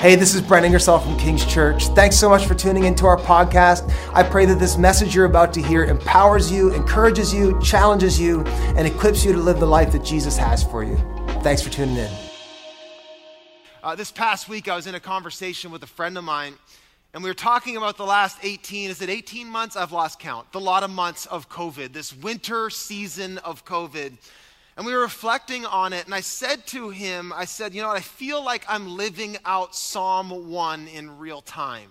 Hey, this is Brent Ingersoll from King's Church. Thanks so much for tuning into our podcast. I pray that this message you're about to hear empowers you, encourages you, challenges you, and equips you to live the life that Jesus has for you. Thanks for tuning in. Uh, this past week, I was in a conversation with a friend of mine, and we were talking about the last 18, is it 18 months? I've lost count. The lot of months of COVID, this winter season of COVID. And we were reflecting on it, and I said to him, I said, you know what, I feel like I'm living out Psalm 1 in real time.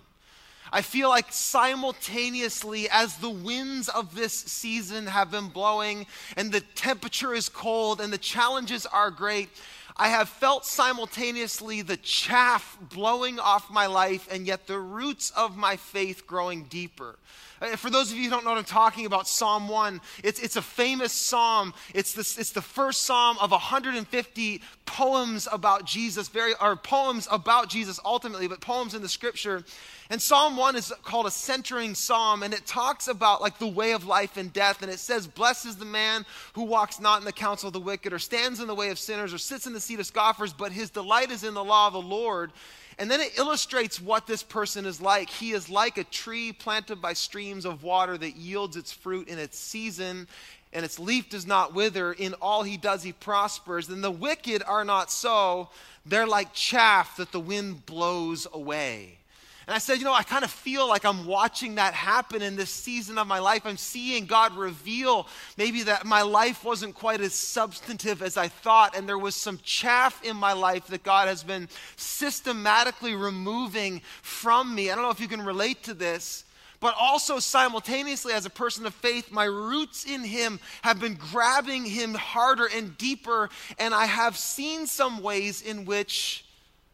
I feel like simultaneously, as the winds of this season have been blowing, and the temperature is cold, and the challenges are great, I have felt simultaneously the chaff blowing off my life, and yet the roots of my faith growing deeper. Uh, for those of you who don't know what I'm talking about, Psalm 1, it's, it's a famous psalm. It's the, it's the first psalm of 150 poems about Jesus, very, or poems about Jesus ultimately, but poems in the scripture. And Psalm 1 is called a centering psalm, and it talks about like the way of life and death. And it says, Blessed is the man who walks not in the counsel of the wicked, or stands in the way of sinners, or sits in the seat of scoffers, but his delight is in the law of the Lord. And then it illustrates what this person is like. He is like a tree planted by streams of water that yields its fruit in its season, and its leaf does not wither. In all he does, he prospers. And the wicked are not so. They're like chaff that the wind blows away. And I said, you know, I kind of feel like I'm watching that happen in this season of my life. I'm seeing God reveal maybe that my life wasn't quite as substantive as I thought, and there was some chaff in my life that God has been systematically removing from me. I don't know if you can relate to this. But also, simultaneously, as a person of faith, my roots in Him have been grabbing Him harder and deeper. And I have seen some ways in which,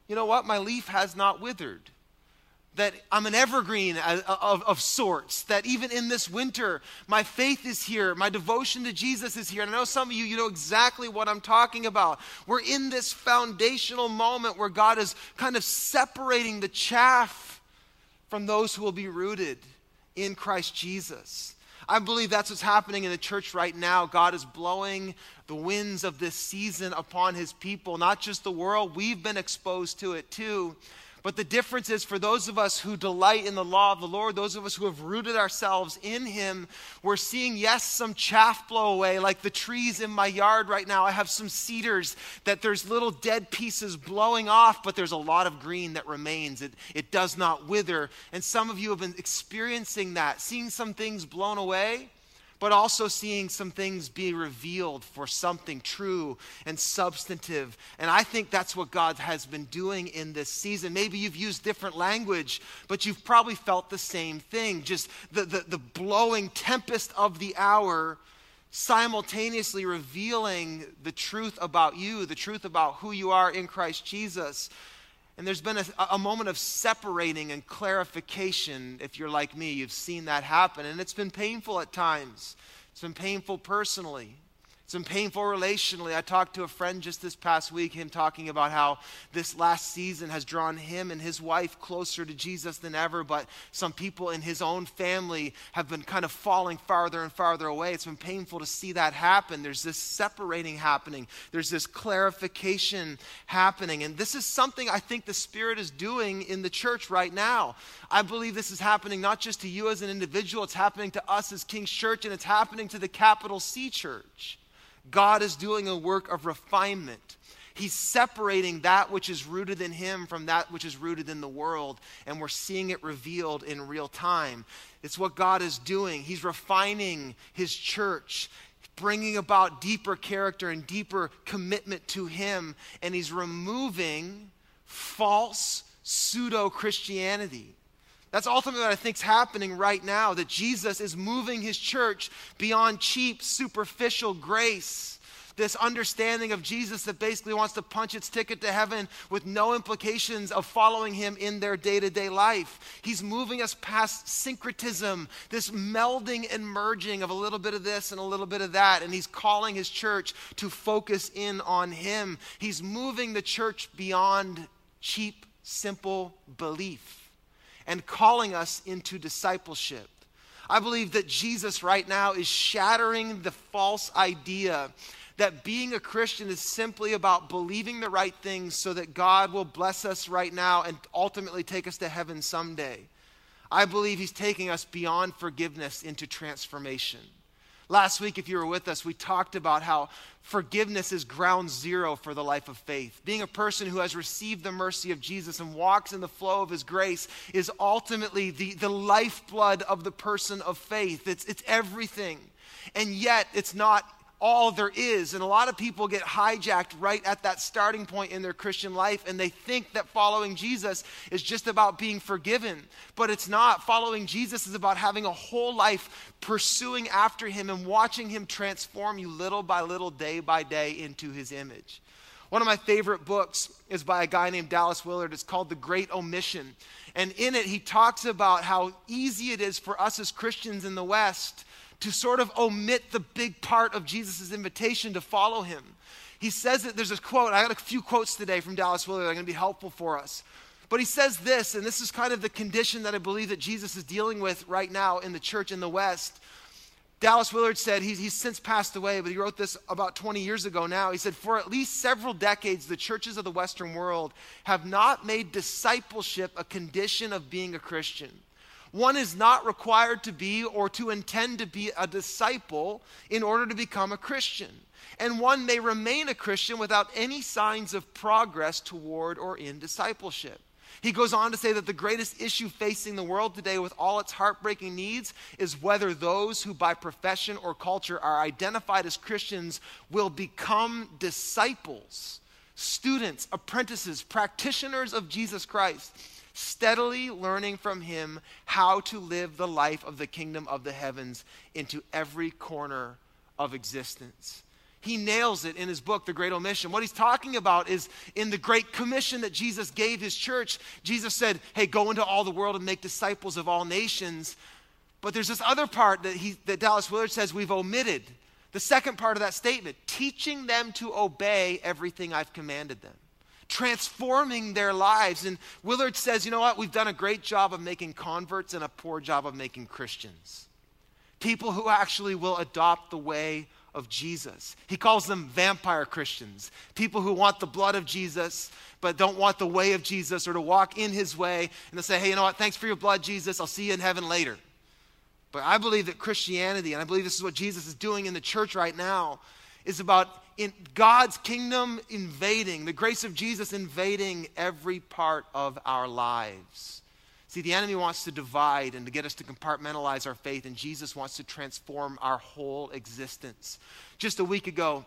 you know what, my leaf has not withered that I'm an evergreen of, of, of, sorts, that even in this winter, my faith is here, my devotion to Jesus is here. And I know some of you, you know exactly what I'm talking about. We're in this foundational moment where God is kind of separating the chaff from those who will be rooted in Christ Jesus. I believe that's what's happening in the church right now. God is blowing the winds of this season upon his people, not just the world. We've been exposed to it too. But the difference is for those of us who delight in the law of the Lord, those of us who have rooted ourselves in Him, we're seeing, yes, some chaff blow away, like the trees in my yard right now. I have some cedars that there's little dead pieces blowing off, but there's a lot of green that remains. It, it does not wither. And some of you have been experiencing that, seeing some things blown away but also seeing some things be revealed for something true and substantive. And I think that's what God has been doing in this season. Maybe you've used different language, but you've probably felt the same thing just the, the, the blowing tempest of the hour simultaneously revealing the truth about you, the truth about who you are in Christ Jesus. And there's been a, a, moment of separating and clarification. If you're like me, you've seen that happen. And it's been painful at times. It's been painful personally. It's painful relationally. I talked to a friend just this past week, him talking about how this last season has drawn him and his wife closer to Jesus than ever, but some people in his own family have been kind of falling farther and farther away. It's been painful to see that happen. There's this separating happening, there's this clarification happening. And this is something I think the Spirit is doing in the church right now. I believe this is happening not just to you as an individual, it's happening to us as King's Church, and it's happening to the capital C church. God is doing a work of refinement. He's separating that which is rooted in Him from that which is rooted in the world, and we're seeing it revealed in real time. It's what God is doing. He's refining His church, bringing about deeper character and deeper commitment to Him, and He's removing false pseudo Christianity. That's ultimately what I think is happening right now that Jesus is moving his church beyond cheap, superficial grace. This understanding of Jesus that basically wants to punch its ticket to heaven with no implications of following him in their day to day life. He's moving us past syncretism, this melding and merging of a little bit of this and a little bit of that. And he's calling his church to focus in on him. He's moving the church beyond cheap, simple belief and calling us into discipleship. I believe that Jesus right now is shattering the false idea that being a Christian is simply about believing the right things so that God will bless us right now and ultimately take us to heaven someday. I believe He's taking us beyond forgiveness into transformation. Last week, if you were with us, we talked about how forgiveness is ground zero for the life of faith. Being a person who has received the mercy of Jesus and walks in the flow of his grace is ultimately the, the lifeblood of the person of faith. It's, it's everything. And yet, it's not all there is. And a lot of people get hijacked right at that starting point in their Christian life, and they think that following Jesus is just about being forgiven. But it's not. Following Jesus is about having a whole life pursuing after Him and watching Him transform you little by little, day by day, into His image. One of my favorite books is by a guy named Dallas Willard. It's called The Great Omission. And in it, he talks about how easy it is for us as Christians in the West to sort of omit the big part of Jesus' invitation to follow him. He says that there's a quote, I got a few quotes today from Dallas Willard that are going to be helpful for us. But he says this, and this is kind of the condition that I believe that Jesus is dealing with right now in the church in the West. Dallas Willard said, he's, he's since passed away, but he wrote this about 20 years ago now. He said, For at least several decades, the churches of the Western world have not made discipleship a condition of being a Christian. One is not required to be or to intend to be a disciple in order to become a Christian. And one may remain a Christian without any signs of progress toward or in discipleship. He goes on to say that the greatest issue facing the world today, with all its heartbreaking needs, is whether those who by profession or culture are identified as Christians will become disciples, students, apprentices, practitioners of Jesus Christ steadily learning from him how to live the life of the kingdom of the heavens into every corner of existence. He nails it in his book, The Great Omission. What he's talking about is in the Great Commission that Jesus gave his church, Jesus said, Hey, go into all the world and make disciples of all nations. But there's this other part that, he, that Dallas Willard says we've omitted. The second part of that statement teaching them to obey everything I've commanded them transforming their lives. And Willard says, you know what? We've done a great job of making converts and a poor job of making Christians. People who actually will adopt the way of Jesus. He calls them vampire Christians, people who want the blood of Jesus but don't want the way of Jesus or to walk in his way. And they say, hey, you know what? Thanks for your blood, Jesus. I'll see you in heaven later. But I believe that Christianity, and I believe this is what Jesus is doing in the church right now, is about God's kingdom invading, the grace of Jesus invading every part of our lives. See, the enemy wants to divide and to get us to compartmentalize our faith, and Jesus wants to transform our whole existence. Just a week ago,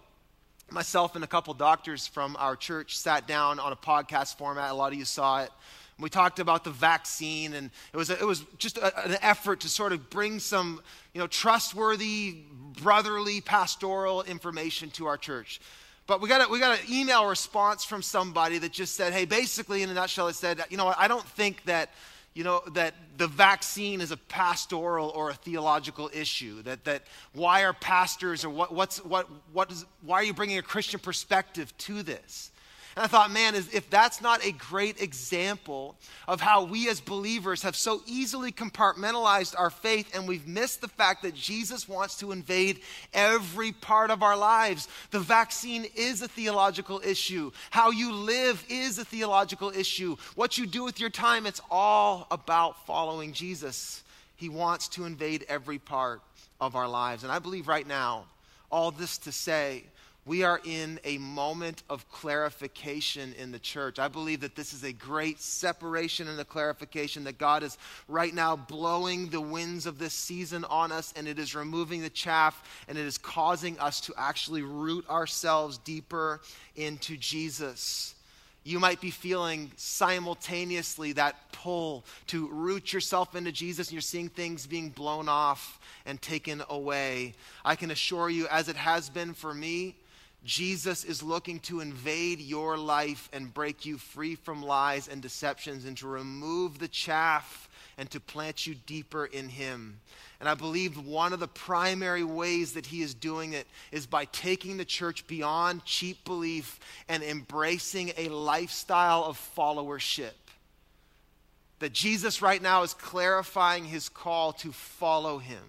myself and a couple doctors from our church sat down on a podcast format. A lot of you saw it. We talked about the vaccine, and it was, a, it was just a, an effort to sort of bring some you know, trustworthy, brotherly, pastoral information to our church. But we got, a, we got an email response from somebody that just said, hey, basically, in a nutshell, it said, you know what, I don't think that you know, that the vaccine is a pastoral or a theological issue. That, that why are pastors or what, what's, what, what is, why are you bringing a Christian perspective to this? And I thought, man, if that's not a great example of how we as believers have so easily compartmentalized our faith and we've missed the fact that Jesus wants to invade every part of our lives. The vaccine is a theological issue. How you live is a theological issue. What you do with your time, it's all about following Jesus. He wants to invade every part of our lives. And I believe right now, all this to say, we are in a moment of clarification in the church. I believe that this is a great separation and a clarification that God is right now blowing the winds of this season on us and it is removing the chaff and it is causing us to actually root ourselves deeper into Jesus. You might be feeling simultaneously that pull to root yourself into Jesus and you're seeing things being blown off and taken away. I can assure you, as it has been for me, Jesus is looking to invade your life and break you free from lies and deceptions and to remove the chaff and to plant you deeper in Him. And I believe one of the primary ways that He is doing it is by taking the church beyond cheap belief and embracing a lifestyle of followership. That Jesus right now is clarifying His call to follow Him.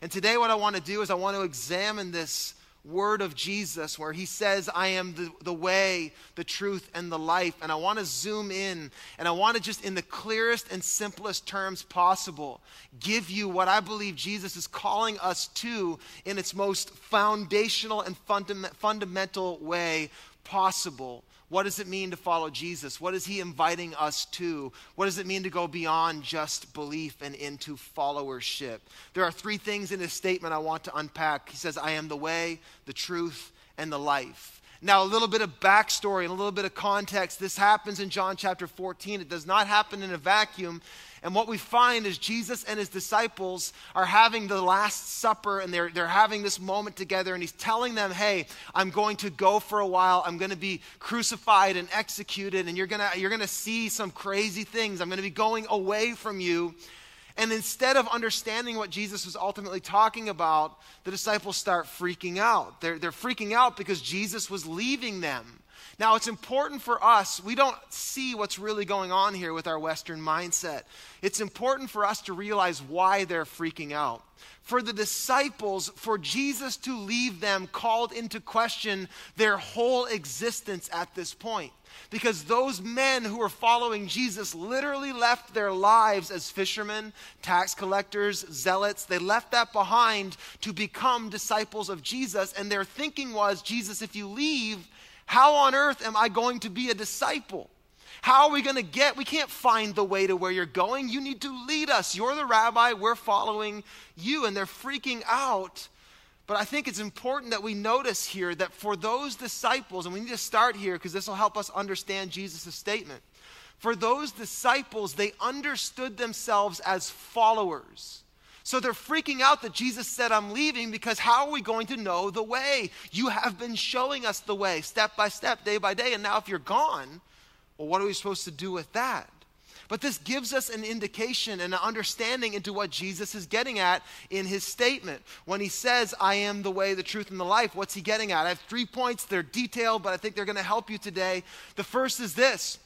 And today, what I want to do is I want to examine this word of Jesus where he says, I am the, the way, the truth, and the life. And I want to zoom in and I want to just, in the clearest and simplest terms possible, give you what I believe Jesus is calling us to in its most foundational and fundament, fundamental way possible. What does it mean to follow Jesus? What is he inviting us to? What does it mean to go beyond just belief and into followership? There are three things in his statement I want to unpack. He says, I am the way, the truth, and the life. Now, a little bit of backstory and a little bit of context. This happens in John chapter 14. It does not happen in a vacuum. And what we find is Jesus and his disciples are having the Last Supper and they're, they're having this moment together. And he's telling them, Hey, I'm going to go for a while. I'm going to be crucified and executed. And you're going you're going to see some crazy things. I'm going to be going away from you. And instead of understanding what Jesus was ultimately talking about, the disciples start freaking out. They're, they're freaking out because Jesus was leaving them. Now, it's important for us, we don't see what's really going on here with our Western mindset. It's important for us to realize why they're freaking out. For the disciples, for Jesus to leave them called into question their whole existence at this point. Because those men who were following Jesus literally left their lives as fishermen, tax collectors, zealots. They left that behind to become disciples of Jesus. And their thinking was Jesus, if you leave, how on earth am I going to be a disciple? How are we going to get? We can't find the way to where you're going. You need to lead us. You're the rabbi. We're following you. And they're freaking out. But I think it's important that we notice here that for those disciples, and we need to start here because this will help us understand Jesus' statement. For those disciples, they understood themselves as followers. So they're freaking out that Jesus said, I'm leaving because how are we going to know the way? You have been showing us the way step by step, day by day. And now if you're gone, well, what are we supposed to do with that? But this gives us an indication and an understanding into what Jesus is getting at in his statement. When he says, I am the way, the truth, and the life, what's he getting at? I have three points. They're detailed, but I think they're going to help you today. The first is this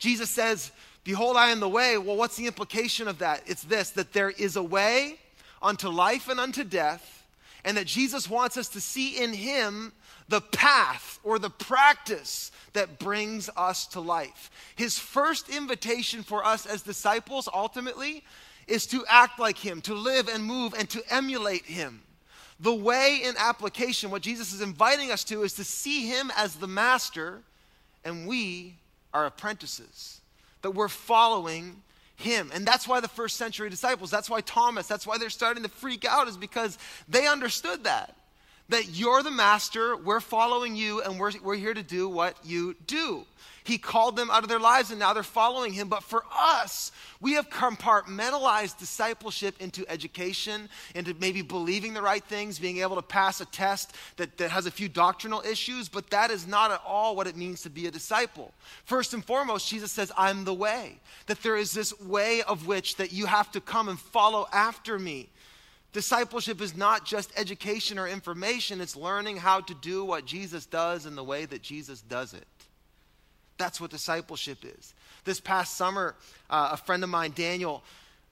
Jesus says, Behold, I am the way. Well, what's the implication of that? It's this that there is a way unto life and unto death, and that Jesus wants us to see in him the path or the practice that brings us to life. His first invitation for us as disciples ultimately is to act like him, to live and move and to emulate him. The way in application, what Jesus is inviting us to, is to see him as the master and we are apprentices that we're following him. And that's why the first century disciples, that's why Thomas, that's why they're starting to freak out, is because they understood that. That you're the master, we're following you, and we're, we're here to do what you do. He called them out of their lives and now they're following him. But for us, we have compartmentalized discipleship into education, into maybe believing the right things, being able to pass a test that, that has a few doctrinal issues, but that is not at all what it means to be a disciple. First and foremost, Jesus says, I'm the way. That there is this way of which that you have to come and follow after me. Discipleship is not just education or information, it's learning how to do what Jesus does in the way that Jesus does it. That's what discipleship is. This past summer, uh, a friend of mine, Daniel,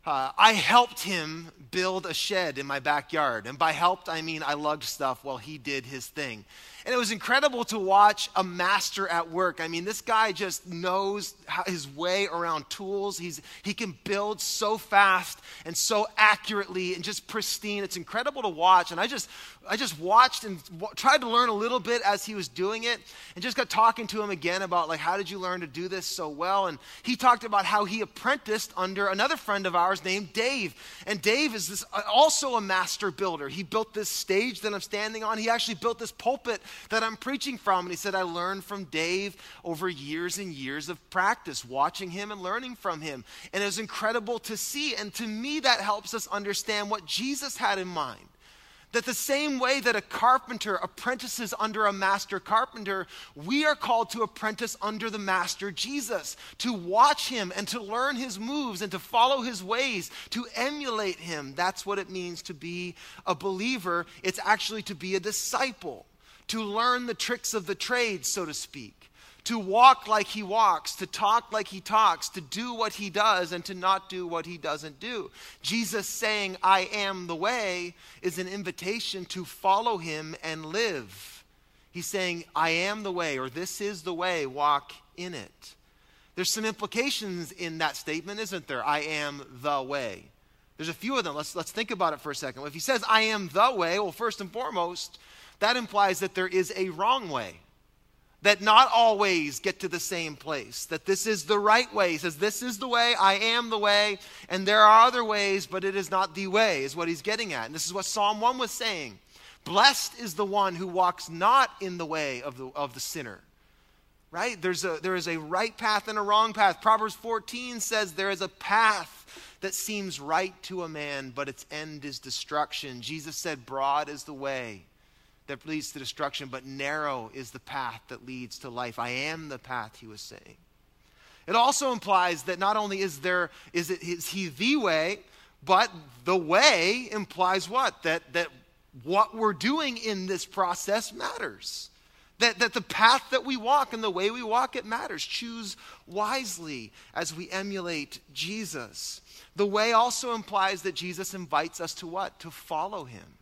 uh, I helped him build a shed in my backyard. And by helped, I mean I lugged stuff while he did his thing. And it was incredible to watch a master at work. I mean, this guy just knows his way around tools. He's, he can build so fast and so accurately and just pristine. It's incredible to watch. And I just, I just watched and w- tried to learn a little bit as he was doing it and just got talking to him again about like, how did you learn to do this so well? And he talked about how he apprenticed under another friend of ours named Dave. And Dave is this, also a master builder. He built this stage that I'm standing on. He actually built this pulpit that I'm preaching from. And he said, I learned from Dave over years and years of practice, watching him and learning from him. And it was incredible to see. And to me, that helps us understand what Jesus had in mind. That the same way that a carpenter apprentices under a master carpenter, we are called to apprentice under the master Jesus, to watch him and to learn his moves and to follow his ways, to emulate him. That's what it means to be a believer. It's actually to be a disciple to learn the tricks of the trade, so to speak, to walk like he walks, to talk like he talks, to do what he does, and to not do what he doesn't do. Jesus saying, I am the way, is an invitation to follow him and live. He's saying, I am the way, or this is the way, walk in it. There's some implications in that statement, isn't there? I am the way. There's a few of them. Let's, let's think about it for a second. If he says, I am the way, well, first and foremost, that implies that there is a wrong way. That not all ways get to the same place. That this is the right way. He says, This is the way, I am the way, and there are other ways, but it is not the way, is what he's getting at. And this is what Psalm 1 was saying. Blessed is the one who walks not in the way of the, of the sinner. Right? There's a, there is a right path and a wrong path. Proverbs 14 says there is a path that seems right to a man, but its end is destruction. Jesus said, Broad is the way that leads to destruction, but narrow is the path that leads to life. I am the path, he was saying. It also implies that not only is there is it is he the way, but the way implies what? That that what we're doing in this process matters. That, that the path that we walk and the way we walk, it matters. Choose wisely as we emulate Jesus. The way also implies that Jesus invites us to what? To follow him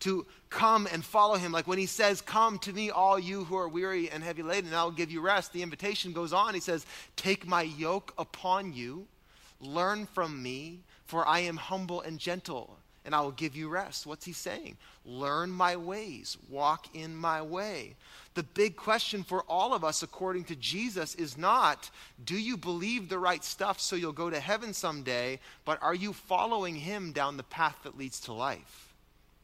to come and follow him. Like when he says, Come to me, all you who are weary and heavy laden, and I'll give you rest. The invitation goes on. He says, Take my yoke upon you, learn from me, for I am humble and gentle, and I will give you rest. What's he saying? Learn my ways, walk in my way. The big question for all of us, according to Jesus, is not, do you believe the right stuff so you'll go to heaven someday, but are you following him down the path that leads to life?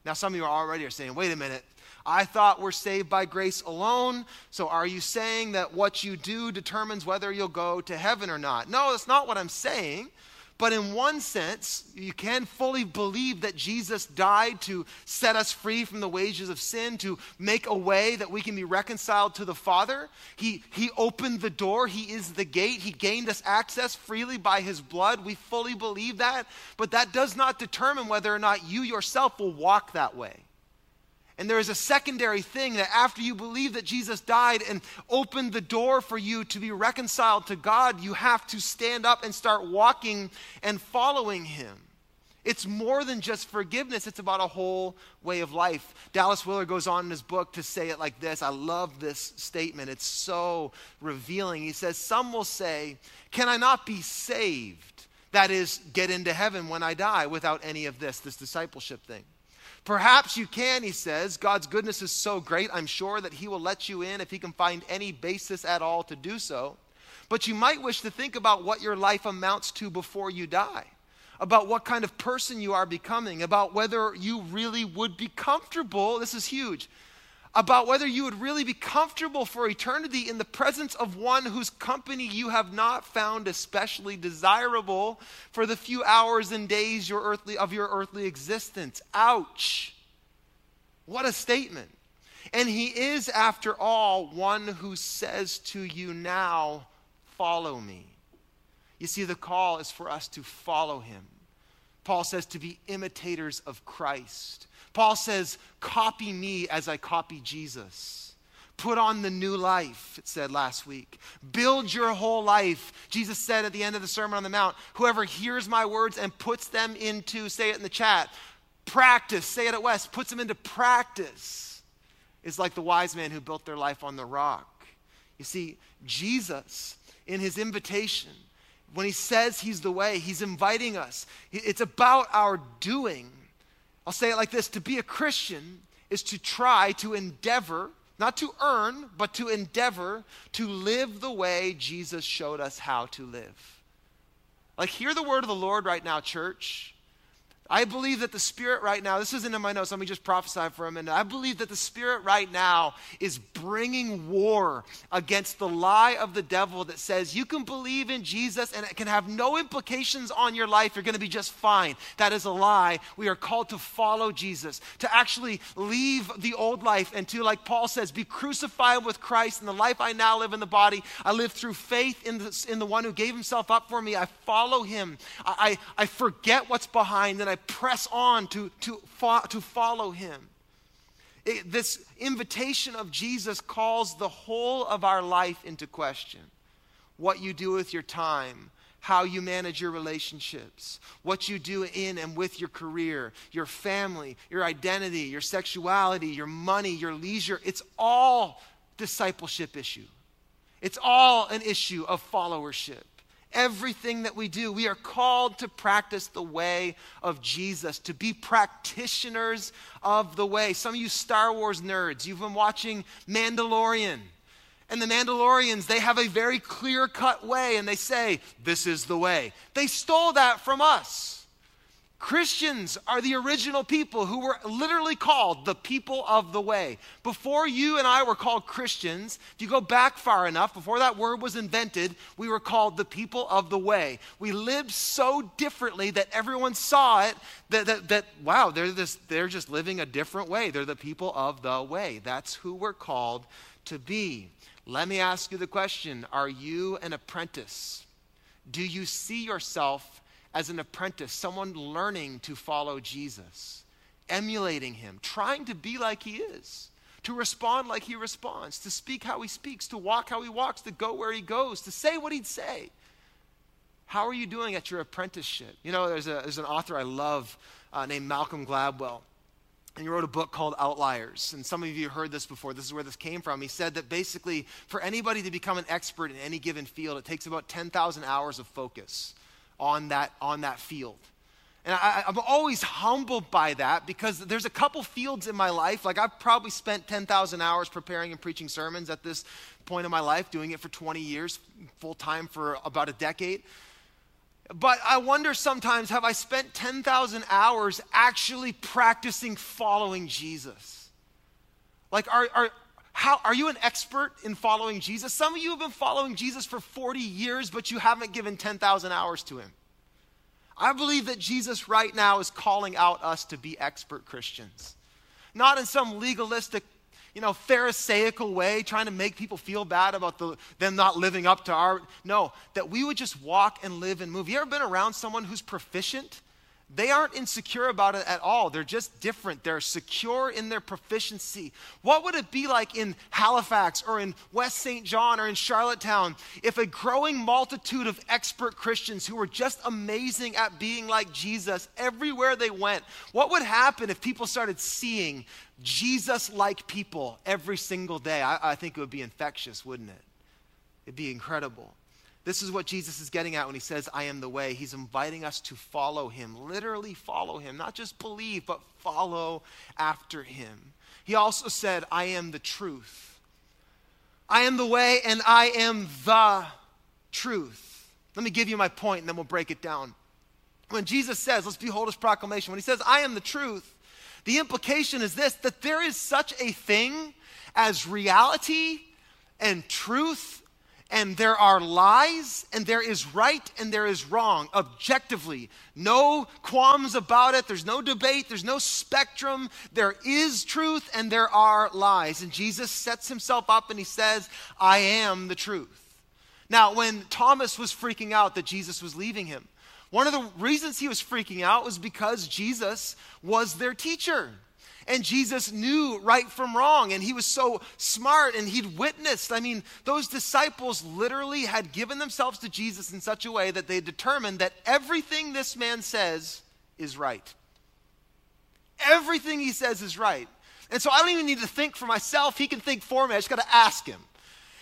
Now, some of you are already are saying, wait a minute, I thought we're saved by grace alone. So are you saying that what you do determines whether you'll go to heaven or not? No, that's not what I'm saying. But in one sense, you can fully believe that Jesus died to set us free from the wages of sin, to make a way that we can be reconciled to the Father. He, he opened the door, He is the gate. He gained us access freely by His blood. We fully believe that. But that does not determine whether or not you yourself will walk that way. And there is a secondary thing that after you believe that Jesus died and opened the door for you to be reconciled to God, you have to stand up and start walking and following Him. It's more than just forgiveness, it's about a whole way of life. Dallas Willard goes on in his book to say it like this. I love this statement, it's so revealing. He says, Some will say, Can I not be saved? That is, get into heaven when I die without any of this, this discipleship thing. Perhaps you can, he says. God's goodness is so great, I'm sure that he will let you in if he can find any basis at all to do so. But you might wish to think about what your life amounts to before you die, about what kind of person you are becoming, about whether you really would be comfortable. This is huge about whether you would really be comfortable for eternity in the presence of one whose company you have not found especially desirable for the few hours and days your earthly, of your earthly existence. Ouch. What a statement. And he is, after all, one who says to you now, Follow me. You see, the call is for us to follow him. Paul says to be imitators of Christ. Paul says, Copy me as I copy Jesus. Put on the new life, it said last week. Build your whole life. Jesus said at the end of the Sermon on the Mount, Whoever hears my words and puts them into, say it in the chat, practice, say it at West, puts them into practice, is like the wise man who built their life on the rock. You see, Jesus, in his invitation, when he says he's the way, he's inviting us. It's about our doing I'll say it like this to be a Christian is to try to endeavor, not to earn, but to endeavor to live the way Jesus showed us how to live. Like, hear the word of the Lord right now, church. I believe that the Spirit right now, this isn't in my notes, let me just prophesy for a minute. I believe that the Spirit right now is bringing war against the lie of the devil that says you can believe in Jesus and it can have no implications on your life. You're going to be just fine. That is a lie. We are called to follow Jesus, to actually leave the old life and to, like Paul says, be crucified with Christ. And the life I now live in the body, I live through faith in the, in the one who gave himself up for me. I follow him. I, I, I forget what's behind and I press on to, to, fo- to follow him. It, this invitation of Jesus calls the whole of our life into question. What you do with your time, how you manage your relationships, what you do in and with your career, your family, your identity, your sexuality, your money, your leisure. It's all discipleship issue. It's all an issue of followership everything that we do. We are called to practice the way of Jesus, to be practitioners of the way. Some of you Star Wars nerds, you've been watching Mandalorian. And the Mandalorians, they have a very clear cut way, and they say, This is the way. They stole that from us. Christians are the original people who were literally called the people of the way. Before you and I were called Christians, if you go back far enough, before that word was invented, we were called the people of the way. We lived so differently that everyone saw it that, that, that wow, they're, this, they're just living a different way. They're the people of the way. That's who we're called to be. Let me ask you the question Are you an apprentice? Do you see yourself as an apprentice, someone learning to follow Jesus, emulating him, trying to be like he is, to respond like he responds, to speak how he speaks, to walk how he walks, to go where he goes, to say what he'd say. How are you doing at your apprenticeship? You know, there's, a, there's an author I love uh, named Malcolm Gladwell. And he wrote a book called Outliers. And some of you heard this before. This is where this came from. He said that basically, for anybody to become an expert in any given field, it takes about 10,000 hours of focus on that, on that field. And I, am always humbled by that because there's a couple fields in my life. Like I've probably spent 10,000 hours preparing and preaching sermons at this point in my life, doing it for 20 years, full time for about a decade. But I wonder sometimes have I spent 10,000 hours actually practicing following Jesus? Like, are, are, how, are you an expert in following Jesus? Some of you have been following Jesus for 40 years, but you haven't given 10,000 hours to him. I believe that Jesus right now is calling out us to be expert Christians. Not in some legalistic, you know, pharisaical way, trying to make people feel bad about the, them not living up to our. No, that we would just walk and live and move. You ever been around someone who's proficient they aren't insecure about it at all. They're just different. They're secure in their proficiency. What would it be like in Halifax or in West Saint John or in Charlottetown if a growing multitude of expert Christians who were just amazing at being like Jesus everywhere they went? What would happen if people started seeing Jesus like people every single day? I, I think it would be infectious, wouldn't it? It'd be incredible. This is what Jesus is getting at when he says, I am the way. He's inviting us to follow him, literally follow him, not just believe, but follow after him. He also said, I am the truth. I am the way and I am the truth. Let me give you my point and then we'll break it down. When Jesus says, let's behold his proclamation, when he says, I am the truth, the implication is this that there is such a thing as reality and truth and there are lies, and there is right, and there is wrong, objectively. No qualms about it. There's no debate. There's no spectrum. There is truth, and there are lies. And Jesus sets himself up and he says, I am the truth. Now, when Thomas was freaking out that Jesus was leaving him, one of the reasons he was freaking out was because Jesus was their teacher. And Jesus knew right from wrong, and he was so smart, and he'd witnessed. I mean, those disciples literally had given themselves to Jesus in such a way that they determined that everything this man says is right. Everything he says is right. And so I don't even need to think for myself. He can think for me. I just got to ask him.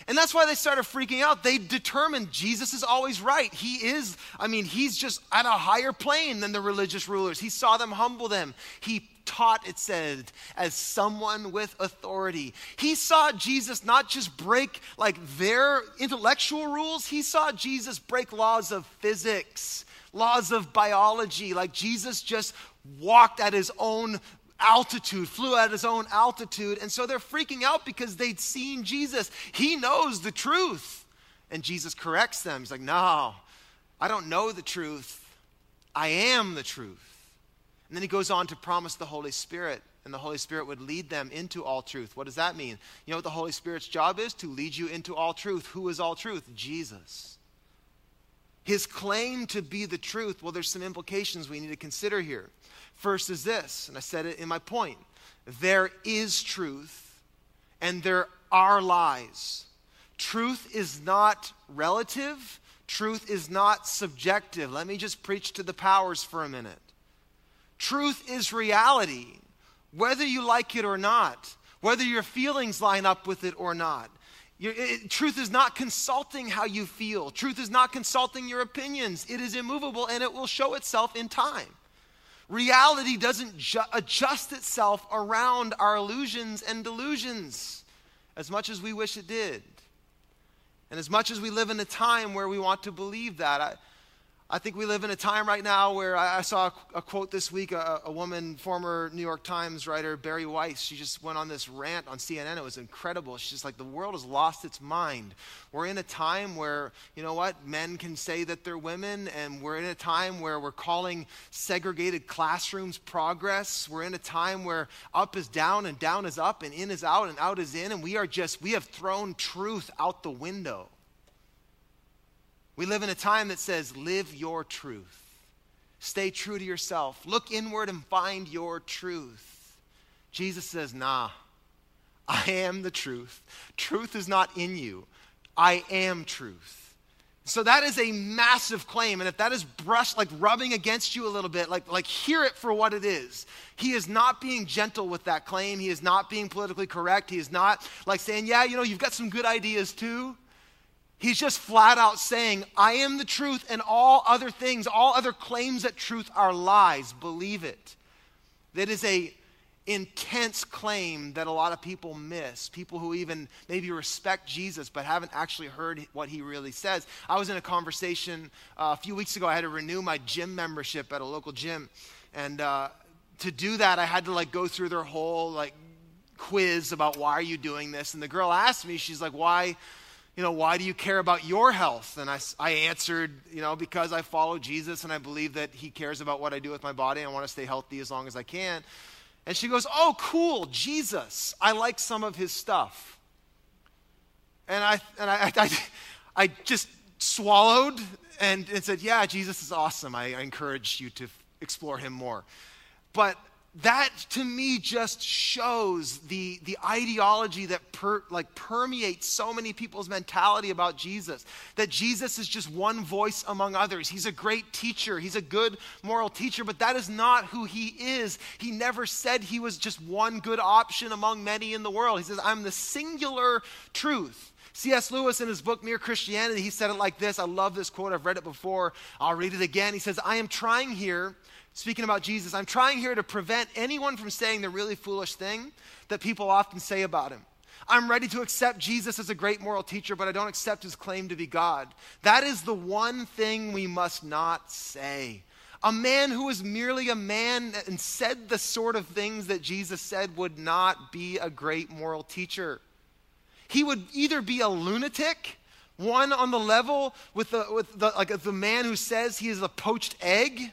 And that's why they started freaking out. They determined Jesus is always right. He is, I mean, he's just at a higher plane than the religious rulers. He saw them humble them. He taught, it said, as someone with authority. He saw Jesus not just break like their intellectual rules, he saw Jesus break laws of physics, laws of biology. Like Jesus just walked at his own altitude, flew at his own altitude. And so they're freaking out because they'd seen Jesus. He knows the truth. And Jesus corrects them. He's like, No, I don't know the truth. I am the truth. And then he goes on to promise the Holy Spirit, and the Holy Spirit would lead them into all truth. What does that mean? You know what the Holy Spirit's job is? To lead you into all truth. Who is all truth? Jesus. His claim to be the truth, well, there's some implications we need to consider here. First is this, and I said it in my point there is truth and there are lies. Truth is not relative, truth is not subjective. Let me just preach to the powers for a minute. Truth is reality, whether you like it or not, whether your feelings line up with it or not. It, truth is not consulting how you feel. Truth is not consulting your opinions. It is immovable and it will show itself in time. Reality doesn't ju- adjust itself around our illusions and delusions as much as we wish it did. And as much as we live in a time where we want to believe that, I, I think we live in a time right now where I, I saw a, a, quote this week. A, a, woman, former New York Times writer, Bari Weiss, she just went on this rant on CNN. It was incredible. She's just like, the world has lost its mind. We're in a time where, you know what, men can say that they're women, and we're in a time where we're calling segregated classrooms progress. We're in a time where up is down and down is up and in is out and out is in, and we are just, we have thrown truth out the window. We live in a time that says, live your truth. Stay true to yourself. Look inward and find your truth. Jesus says, nah, I am the truth. Truth is not in you. I am truth. So that is a massive claim. And if that is brushed, like rubbing against you a little bit, like, like hear it for what it is. He is not being gentle with that claim. He is not being politically correct. He is not like saying, yeah, you know, you've got some good ideas too. He's just flat out saying, I am the truth, and all other things, all other claims that truth are lies. Believe it. That is a intense claim that a lot of people miss. People who even maybe respect Jesus but haven't actually heard what he really says. I was in a conversation uh, a few weeks ago. I had to renew my gym membership at a local gym, and uh, to do that, I had to like go through their whole like quiz about why are you doing this. And the girl asked me, she's like, "Why?" You know, why do you care about your health? And I, I answered, you know, because I follow Jesus and I believe that he cares about what I do with my body. I want to stay healthy as long as I can. And she goes, oh, cool, Jesus. I like some of his stuff. And I, and I, I, I just swallowed and, and said, yeah, Jesus is awesome. I, I encourage you to explore him more. But that to me just shows the, the ideology that per, like permeates so many people's mentality about jesus that jesus is just one voice among others he's a great teacher he's a good moral teacher but that is not who he is he never said he was just one good option among many in the world he says i'm the singular truth C.S. Lewis, in his book Mere Christianity, he said it like this. I love this quote. I've read it before. I'll read it again. He says, I am trying here speaking about Jesus, I'm trying here to prevent anyone from saying the really foolish thing that people often say about him. I'm ready to accept Jesus as a great moral teacher, but I don't accept his claim to be God. That is the one thing we must not say. A man who was merely a man and said the sort of things that Jesus said would not be a great moral teacher. He would either be a lunatic, one on the level with the, with the, like the man who says he is a poached egg,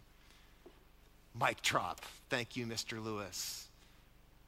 Mike drop. Thank you, Mr. Lewis.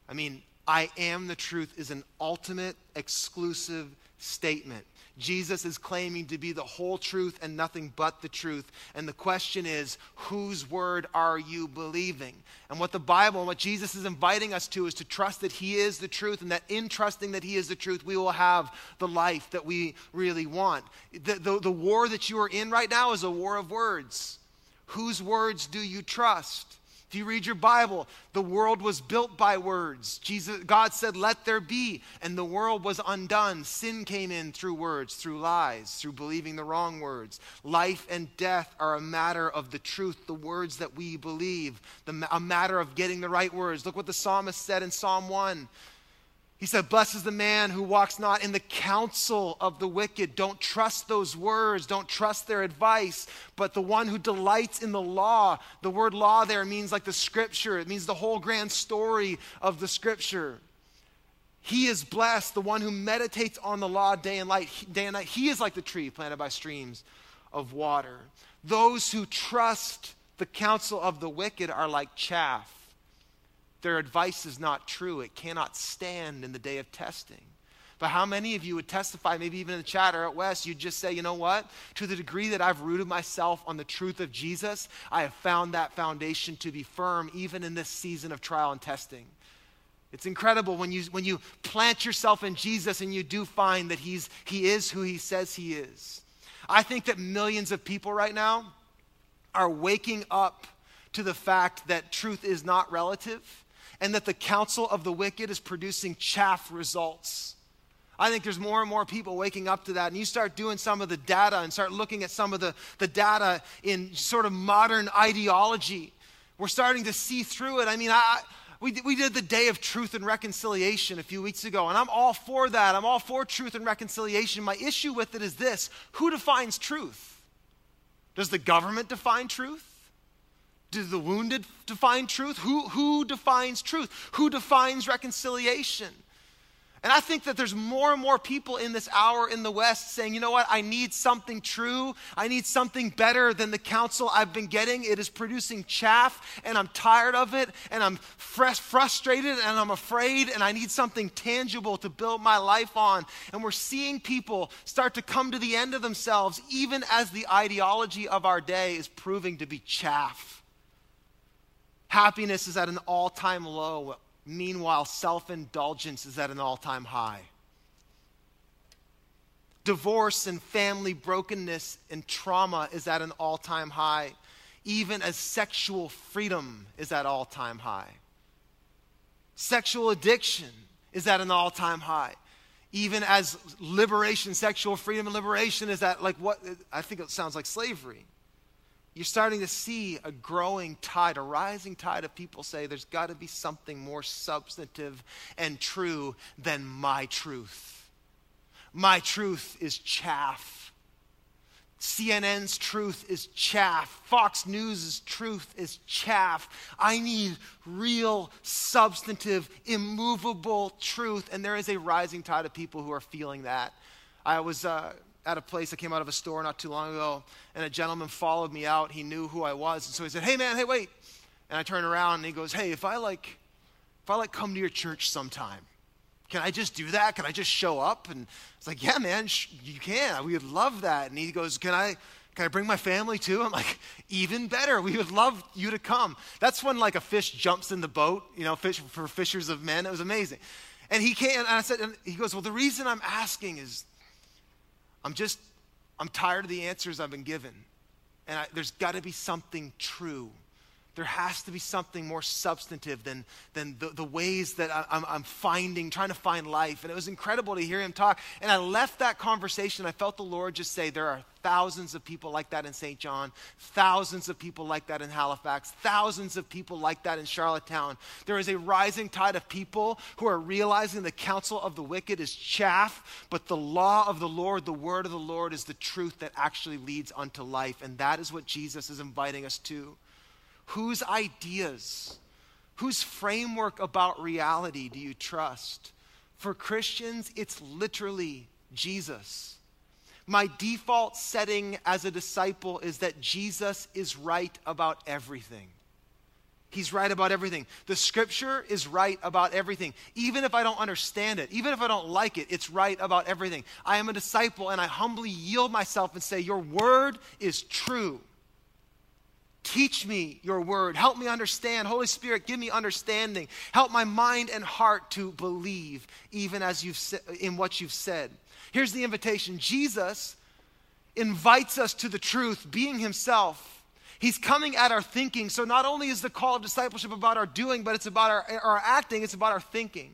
I mean, I am the truth is an ultimate exclusive statement. Jesus is claiming to be the whole truth and nothing but the truth. And the question is, whose word are you believing? And what the Bible and what Jesus is inviting us to is to trust that He is the truth, and that in trusting that He is the truth, we will have the life that we really want. The, the, the war that you are in right now is a war of words. Whose words do you trust? If you read your Bible, the world was built by words. Jesus, God said, Let there be, and the world was undone. Sin came in through words, through lies, through believing the wrong words. Life and death are a matter of the truth, the words that we believe, the, a matter of getting the right words. Look what the psalmist said in Psalm 1 he said, Blessed is the man who walks not in the counsel of the wicked. Don't trust those words, don't trust their advice, but the one who delights in the law. The word law there means like the scripture, it means the whole grand story of the scripture. He is blessed, the one who meditates on the law day and, light, day and night. He is like the tree planted by streams of water. Those who trust the counsel of the wicked are like chaff. Their advice is not true, it cannot stand in the day of testing. But how many of you would testify, maybe even in the chat or at West, you'd just say, you know what? To the degree that I've rooted myself on the truth of Jesus, I have found that foundation to be firm even in this season of trial and testing. It's incredible when you, when you plant yourself in Jesus and you do find that he's, He is who He says He is. I think that millions of people right now are waking up to the fact that truth is not relative and that the counsel of the wicked is producing chaff results. I think there's more and more people waking up to that. And you start doing some of the data and start looking at some of the, the data in sort of modern ideology. We're starting to see through it. I mean, I, we, we did the day of truth and reconciliation a few weeks ago, and I'm all for that. I'm all for truth and reconciliation. My issue with it is this who defines truth? Does the government define truth? Do the wounded define truth? Who, who defines truth? Who defines reconciliation? And I think that there's more and more people in this hour in the West saying, you know what, I need something true. I need something better than the counsel I've been getting. It is producing chaff, and I'm tired of it, and I'm frustrated, and I'm afraid, and I need something tangible to build my life on. And we're seeing people start to come to the end of themselves, even as the ideology of our day is proving to be chaff. Happiness is at an all time low. Meanwhile, self indulgence is at an all time high. Divorce and family brokenness and trauma is at an all time high, even as sexual freedom is at all time high. Sexual addiction is at an all time high, even as liberation, sexual freedom and liberation is at like what I think it sounds like slavery you're starting to see a growing tide, a rising tide of people say there's got to be something more substantive and true than my truth. My truth is chaff. CNN's truth is chaff. Fox News' truth is chaff. I need real, substantive, immovable truth. And there is a rising tide of people who are feeling that. I was uh, at a place. I came out of a store not too long ago, and a gentleman followed me out. He knew who I was, and so he said, "Hey, man, hey, wait." And I turned around, and he goes, "Hey, if I like, if I like come to your church sometime, can I just do that? Can I just show up?" And it's like, "Yeah, man, sh- you can. We would love that." And he goes, "Can I?" Can I bring my family too? I'm like, even better. We would love you to come. That's when like a fish jumps in the boat, you know, fish for fishers of men. It was amazing. And he came and I said, and he goes, Well, the reason I'm asking is I'm just, I'm tired of the answers I've been given. And I, there's got to be something true. There has to be something more substantive than, than the, the ways that I, I'm, I'm finding, trying to find life. And it was incredible to hear him talk. And I left that conversation. I felt the Lord just say, There are thousands of people like that in Saint John, thousands of people like that in Halifax, thousands of people like that in Charlottetown. There is a rising tide of people who are realizing the counsel of the wicked is chaff, but the law of the Lord, the word of the Lord, is the truth that actually leads unto life. And that is what Jesus is inviting us to. Whose ideas, whose framework about reality do you trust? For Christians, it's literally Jesus. My default setting as a disciple is that Jesus is right about everything. He's right about everything. The scripture is right about everything. Even if I don't understand it, even if I don't like it, it's right about everything. I am a disciple and I humbly yield myself and say, Your word is true. Teach me your word. Help me understand. Holy Spirit, give me understanding. Help my mind and heart to believe even as you've sa- in what you've said. Here's the invitation. Jesus invites us to the truth, being himself. He's coming at our thinking. So not only is the call of discipleship about our doing, but it's about our, our acting, it's about our thinking.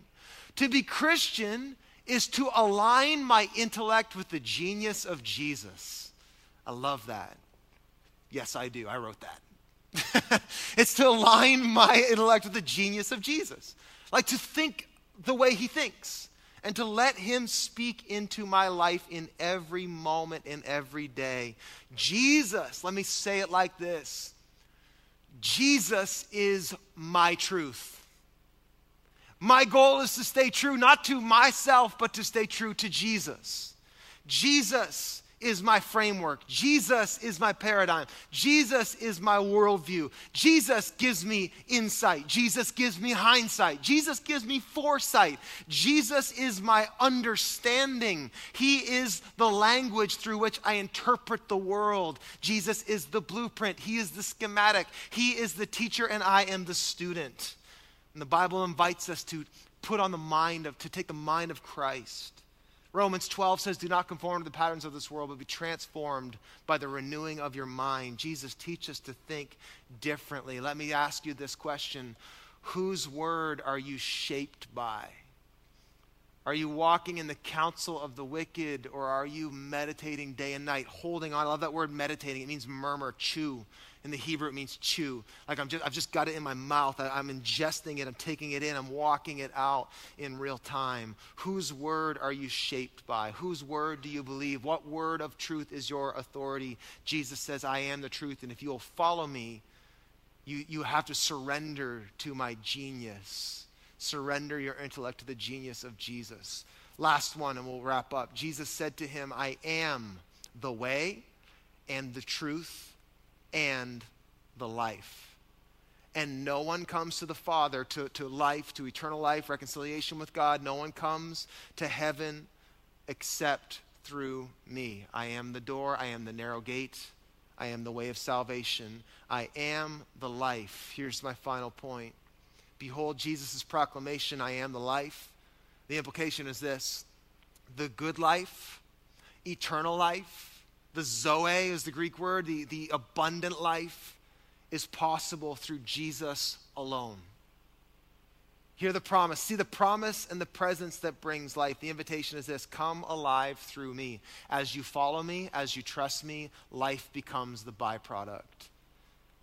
To be Christian is to align my intellect with the genius of Jesus. I love that. Yes, I do. I wrote that. it's to align my intellect with the genius of Jesus. Like to think the way he thinks and to let him speak into my life in every moment, in every day. Jesus, let me say it like this Jesus is my truth. My goal is to stay true, not to myself, but to stay true to Jesus. Jesus is my framework. Jesus is my paradigm. Jesus is my worldview. Jesus gives me insight. Jesus gives me hindsight. Jesus gives me foresight. Jesus is my understanding. He is the language through which I interpret the world. Jesus is the blueprint. He is the schematic. He is the teacher, and I am the student. And the Bible invites us to put on the mind of, to take the mind of Christ. Romans 12 says, Do not conform to the patterns of this world, but be transformed by the renewing of your mind. Jesus, teaches us to think differently. Let me ask you this question Whose word are you shaped by? Are you walking in the counsel of the wicked, or are you meditating day and night, holding on? I love that word meditating. It means murmur, chew. In the Hebrew, it means chew. Like I'm just, I've just got it in my mouth. I, I'm ingesting it. I'm taking it in. I'm walking it out in real time. Whose word are you shaped by? Whose word do you believe? What word of truth is your authority? Jesus says, I am the truth. And if you will follow me, you, you have to surrender to my genius. Surrender your intellect to the genius of Jesus. Last one, and we'll wrap up. Jesus said to him, I am the way and the truth and the life. And no one comes to the Father, to, to life, to eternal life, reconciliation with God. No one comes to heaven except through me. I am the door, I am the narrow gate, I am the way of salvation, I am the life. Here's my final point. Behold Jesus' proclamation, I am the life. The implication is this the good life, eternal life, the Zoe is the Greek word, the, the abundant life is possible through Jesus alone. Hear the promise. See the promise and the presence that brings life. The invitation is this come alive through me. As you follow me, as you trust me, life becomes the byproduct.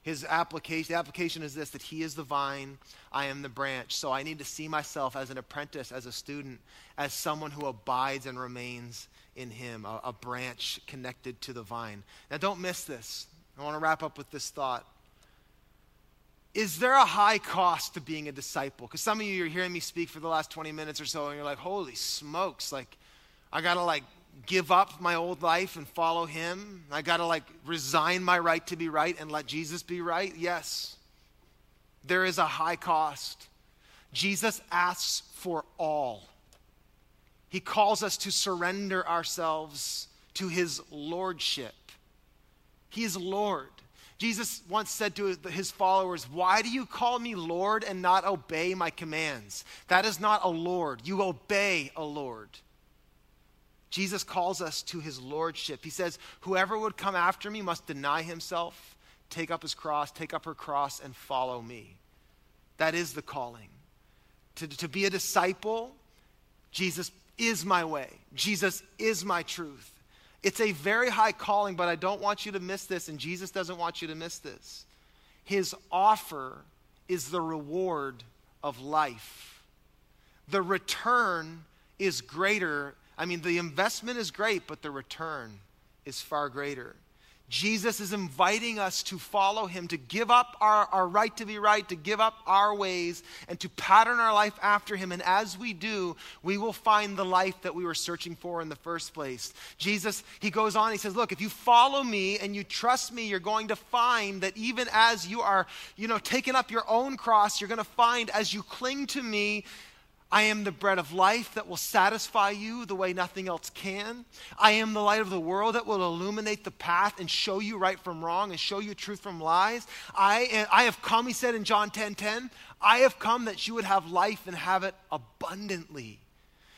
His application, the application is this that he is the vine, I am the branch. So I need to see myself as an apprentice, as a student, as someone who abides and remains in him, a, a branch connected to the vine. Now, don't miss this. I want to wrap up with this thought. Is there a high cost to being a disciple? Because some of you are hearing me speak for the last 20 minutes or so, and you're like, holy smokes, like, I got to like give up my old life and follow him. I got to like resign my right to be right and let Jesus be right. Yes, there is a high cost. Jesus asks for all. He calls us to surrender ourselves to his lordship. He is Lord. Jesus once said to his followers, Why do you call me Lord and not obey my commands? That is not a Lord. You obey a Lord. Jesus calls us to his lordship. He says, Whoever would come after me must deny himself, take up his cross, take up her cross, and follow me. That is the calling. To, to be a disciple, Jesus is my way. Jesus is my truth. It's a very high calling, but I don't want you to miss this, and Jesus doesn't want you to miss this. His offer is the reward of life. The return is greater. I mean, the investment is great, but the return is far greater. Jesus is inviting us to follow him, to give up our, our right to be right, to give up our ways, and to pattern our life after him. And as we do, we will find the life that we were searching for in the first place. Jesus, he goes on, he says, Look, if you follow me and you trust me, you're going to find that even as you are, you know, taking up your own cross, you're going to find as you cling to me, I am the bread of life that will satisfy you the way nothing else can. I am the light of the world that will illuminate the path and show you right from wrong and show you truth from lies. I, I have come, he said in John 10 10, I have come that you would have life and have it abundantly.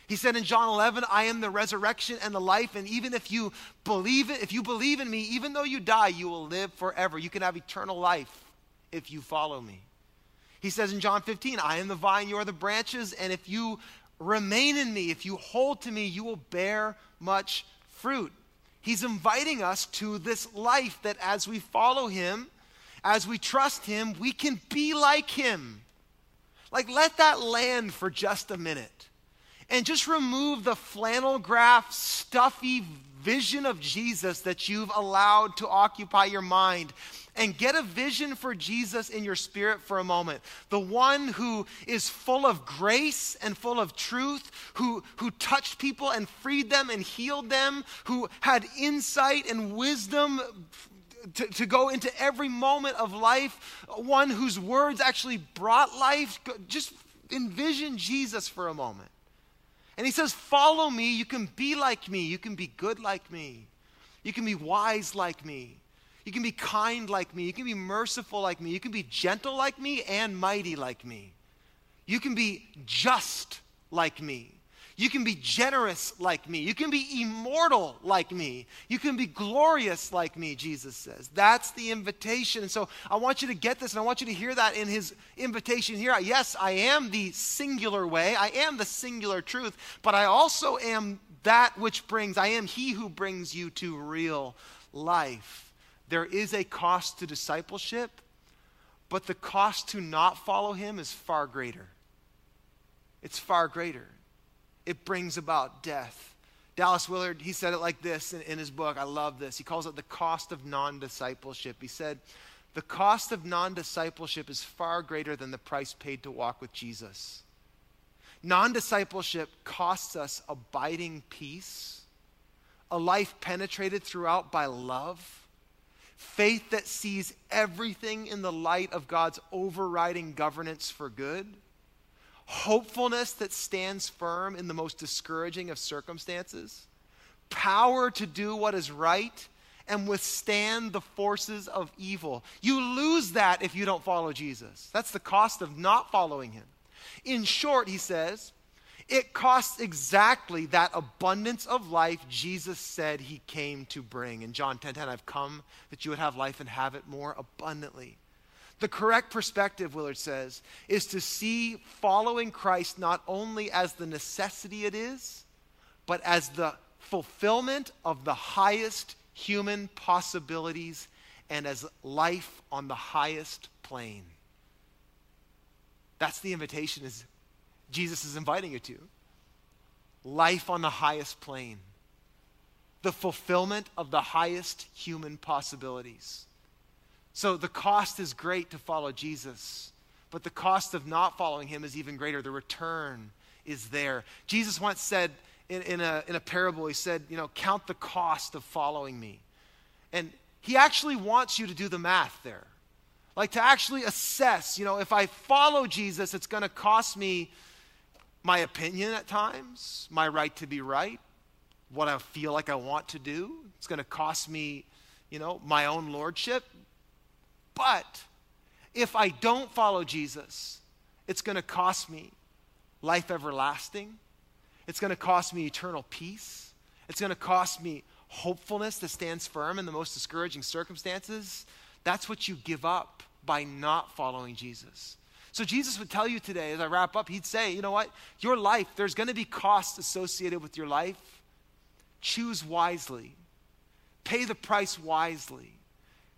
He said in John 11, I am the resurrection and the life, and even if you believe it, if you believe in me, even though you die, you will live forever. You can have eternal life if you follow me. He says in John 15, I am the vine, you are the branches, and if you remain in me, if you hold to me, you will bear much fruit. He's inviting us to this life that as we follow him, as we trust him, we can be like him. Like, let that land for just a minute. And just remove the flannel graph, stuffy vision of Jesus that you've allowed to occupy your mind and get a vision for Jesus in your spirit for a moment. The one who is full of grace and full of truth, who, who touched people and freed them and healed them, who had insight and wisdom to, to go into every moment of life, one whose words actually brought life. Just envision Jesus for a moment. And he says, Follow me. You can be like me. You can be good like me. You can be wise like me. You can be kind like me. You can be merciful like me. You can be gentle like me and mighty like me. You can be just like me. You can be generous like me. You can be immortal like me. You can be glorious like me, Jesus says. That's the invitation. And so I want you to get this and I want you to hear that in his invitation here. Yes, I am the singular way, I am the singular truth, but I also am that which brings, I am he who brings you to real life. There is a cost to discipleship, but the cost to not follow him is far greater. It's far greater it brings about death. Dallas Willard, he said it like this in, in his book. I love this. He calls it the cost of non discipleship. He said, The cost of non discipleship is far greater than the price paid to walk with Jesus. Non discipleship costs us abiding peace, a life penetrated throughout by love, faith that sees everything in the light of God's overriding governance for good hopefulness that stands firm in the most discouraging of circumstances, power to do what is right and withstand the forces of evil. You lose that if you don't follow Jesus. That's the cost of not following him. In short, he says, it costs exactly that abundance of life Jesus said he came to bring. In John 10:10, 10, 10, I've come that you would have life and have it more abundantly. The correct perspective, Willard says, is to see following Christ not only as the necessity it is, but as the fulfillment of the highest human possibilities and as life on the highest plane. That's the invitation is Jesus is inviting you to. Life on the highest plane. The fulfillment of the highest human possibilities. So the cost is great to follow Jesus, but the cost of not following him is even greater. The return is there. Jesus once said in, in, a, in a parable, he said, You know, count the cost of following me. And he actually wants you to do the math there. Like to actually assess, you know, if I follow Jesus, it's going to cost me my opinion at times, my right to be right, what I feel like I want to do. It's going to cost me, you know, my own lordship. But if I don't follow Jesus, it's going to cost me life everlasting. It's going to cost me eternal peace. It's going to cost me hopefulness that stands firm in the most discouraging circumstances. That's what you give up by not following Jesus. So Jesus would tell you today, as I wrap up, he'd say, you know what? Your life, there's going to be costs associated with your life. Choose wisely, pay the price wisely.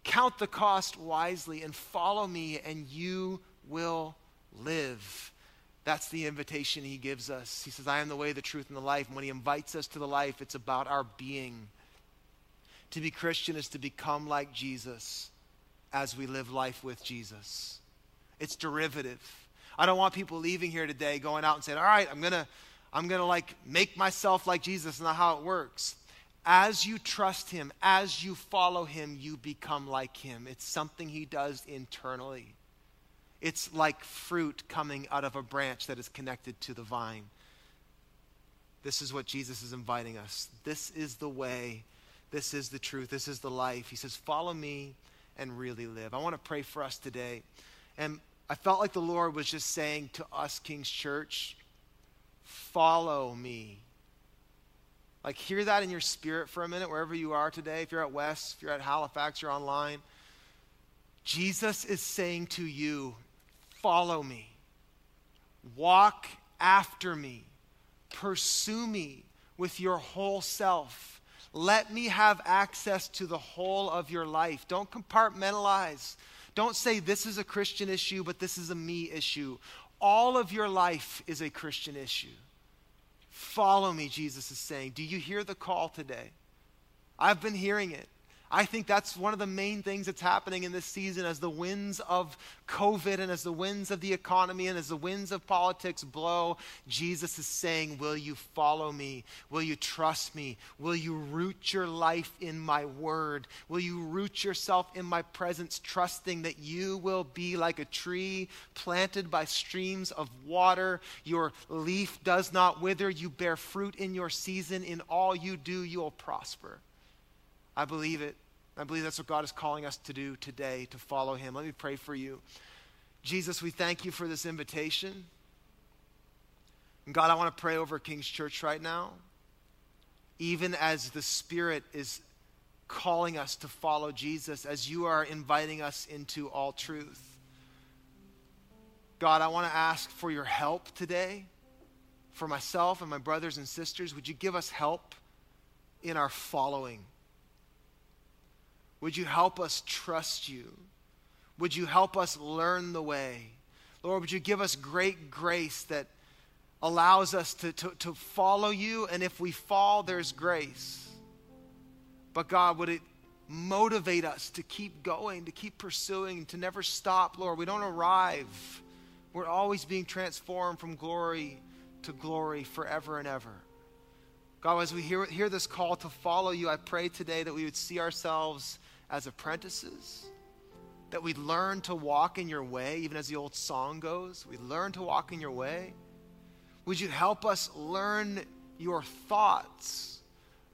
Count the cost wisely and follow me, and you will live. That's the invitation he gives us. He says, I am the way, the truth, and the life. And when he invites us to the life, it's about our being. To be Christian is to become like Jesus as we live life with Jesus. It's derivative. I don't want people leaving here today going out and saying, All right, I'm going to. I'm going to like make myself like Jesus, not how it works. As you trust Him, as you follow Him, you become like Him. It's something He does internally. It's like fruit coming out of a branch that is connected to the vine. This is what Jesus is inviting us. This is the way. This is the truth. This is the life. He says, Follow me and really live. I want to pray for us today. And I felt like the Lord was just saying to us, King's Church, Follow me. Like, hear that in your spirit for a minute, wherever you are today. If you're at West, if you're at Halifax, you're online. Jesus is saying to you, Follow me, walk after me, pursue me with your whole self. Let me have access to the whole of your life. Don't compartmentalize. Don't say this is a Christian issue, but this is a me issue. All of your life is a Christian issue. Follow me, Jesus is saying. Do you hear the call today? I've been hearing it. I think that's one of the main things that's happening in this season as the winds of COVID and as the winds of the economy and as the winds of politics blow. Jesus is saying, Will you follow me? Will you trust me? Will you root your life in my word? Will you root yourself in my presence, trusting that you will be like a tree planted by streams of water? Your leaf does not wither. You bear fruit in your season. In all you do, you'll prosper. I believe it. I believe that's what God is calling us to do today, to follow Him. Let me pray for you. Jesus, we thank you for this invitation. And God, I want to pray over King's Church right now. Even as the Spirit is calling us to follow Jesus, as you are inviting us into all truth. God, I want to ask for your help today, for myself and my brothers and sisters. Would you give us help in our following? Would you help us trust you? Would you help us learn the way? Lord, would you give us great grace that allows us to, to, to follow you? And if we fall, there's grace. But God, would it motivate us to keep going, to keep pursuing, to never stop, Lord? We don't arrive. We're always being transformed from glory to glory forever and ever. God, as we hear, hear this call to follow you, I pray today that we would see ourselves as apprentices, that we learn to walk in your way, even as the old song goes. We learn to walk in your way. Would you help us learn your thoughts?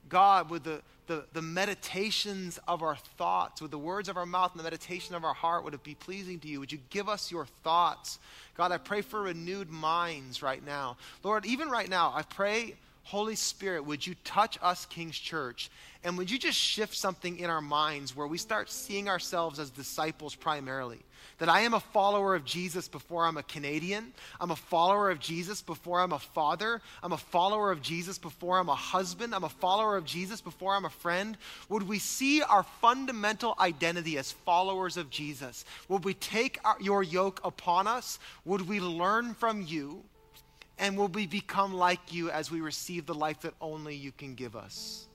God, with the, the, the meditations of our thoughts, with the words of our mouth and the meditation of our heart, would it be pleasing to you? Would you give us your thoughts? God, I pray for renewed minds right now. Lord, even right now, I pray Holy Spirit, would you touch us, King's Church? And would you just shift something in our minds where we start seeing ourselves as disciples primarily? That I am a follower of Jesus before I'm a Canadian. I'm a follower of Jesus before I'm a father. I'm a follower of Jesus before I'm a husband. I'm a follower of Jesus before I'm a friend. Would we see our fundamental identity as followers of Jesus? Would we take our, your yoke upon us? Would we learn from you? And will we become like you as we receive the life that only you can give us.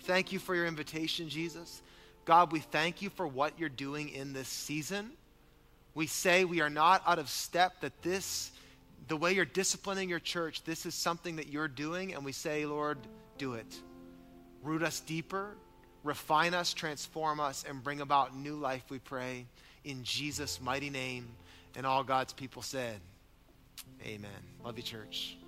Thank you for your invitation, Jesus. God, we thank you for what you're doing in this season. We say we are not out of step, that this, the way you're disciplining your church, this is something that you're doing, and we say, Lord, do it. Root us deeper, refine us, transform us, and bring about new life, we pray, in Jesus' mighty name. And all God's people said, Amen. Love you, church.